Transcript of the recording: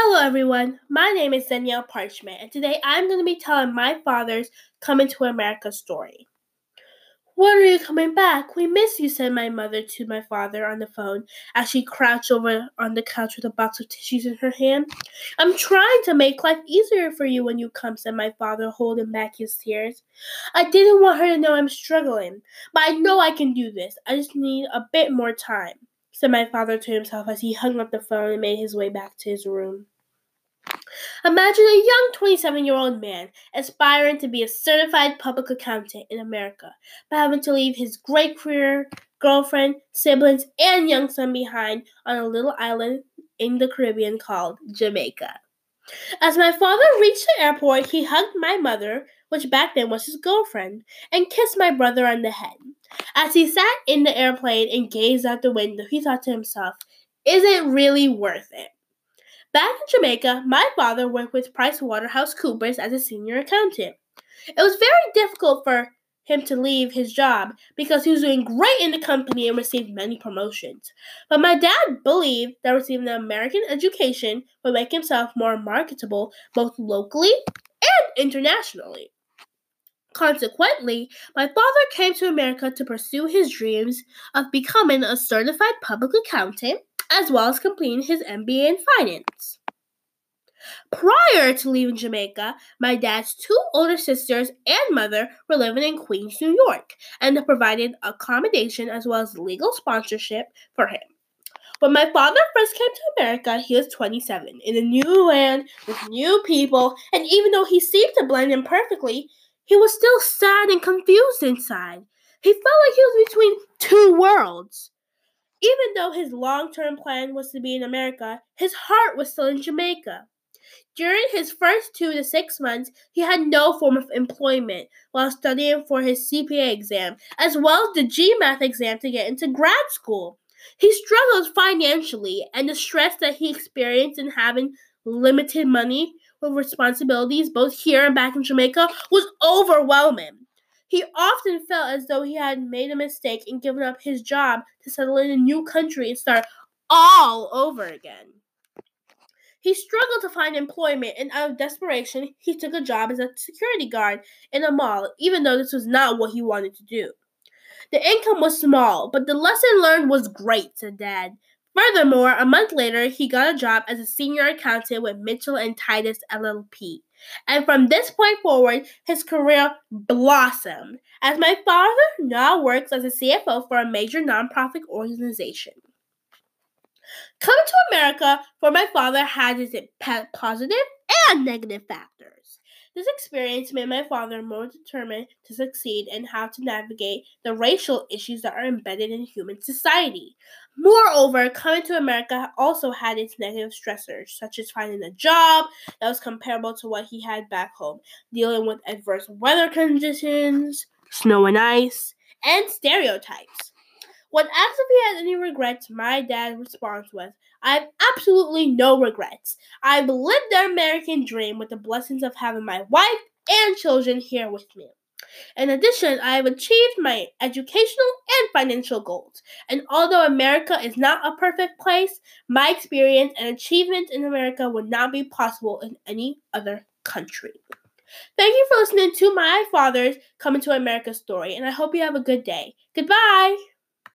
Hello, everyone. My name is Danielle Parchment, and today I'm going to be telling my father's Coming to America story. When are you coming back? We miss you, said my mother to my father on the phone as she crouched over on the couch with a box of tissues in her hand. I'm trying to make life easier for you when you come, said my father, holding back his tears. I didn't want her to know I'm struggling, but I know I can do this. I just need a bit more time said my father to himself as he hung up the phone and made his way back to his room. Imagine a young 27 year old man aspiring to be a certified public accountant in America, but having to leave his great career, girlfriend, siblings, and young son behind on a little island in the Caribbean called Jamaica. As my father reached the airport, he hugged my mother, which back then was his girlfriend, and kissed my brother on the head. As he sat in the airplane and gazed out the window, he thought to himself, Is it really worth it? Back in Jamaica, my father worked with PricewaterhouseCoopers as a senior accountant. It was very difficult for him to leave his job because he was doing great in the company and received many promotions. But my dad believed that receiving an American education would make himself more marketable both locally and internationally. Consequently, my father came to America to pursue his dreams of becoming a certified public accountant as well as completing his MBA in finance. Prior to leaving Jamaica, my dad's two older sisters and mother were living in Queens, New York, and provided accommodation as well as legal sponsorship for him. When my father first came to America, he was 27, in a new land with new people, and even though he seemed to blend in perfectly, he was still sad and confused inside. He felt like he was between two worlds. Even though his long term plan was to be in America, his heart was still in Jamaica. During his first two to six months, he had no form of employment while studying for his CPA exam, as well as the GMAT exam to get into grad school. He struggled financially, and the stress that he experienced in having limited money with responsibilities both here and back in Jamaica was overwhelming. He often felt as though he had made a mistake and given up his job to settle in a new country and start all over again. He struggled to find employment, and out of desperation, he took a job as a security guard in a mall, even though this was not what he wanted to do. The income was small, but the lesson learned was great, said Dad. Furthermore, a month later, he got a job as a senior accountant with Mitchell and Titus LLP. And from this point forward, his career blossomed, as my father now works as a CFO for a major nonprofit organization. Coming to America for my father had its positive and negative factors. This experience made my father more determined to succeed and how to navigate the racial issues that are embedded in human society. Moreover, coming to America also had its negative stressors, such as finding a job that was comparable to what he had back home, dealing with adverse weather conditions, snow and ice, and stereotypes. When asked if he had any regrets, my dad's response was, I have absolutely no regrets. I've lived the American dream with the blessings of having my wife and children here with me. In addition, I have achieved my educational and financial goals. And although America is not a perfect place, my experience and achievements in America would not be possible in any other country. Thank you for listening to my father's Coming to America story, and I hope you have a good day. Goodbye!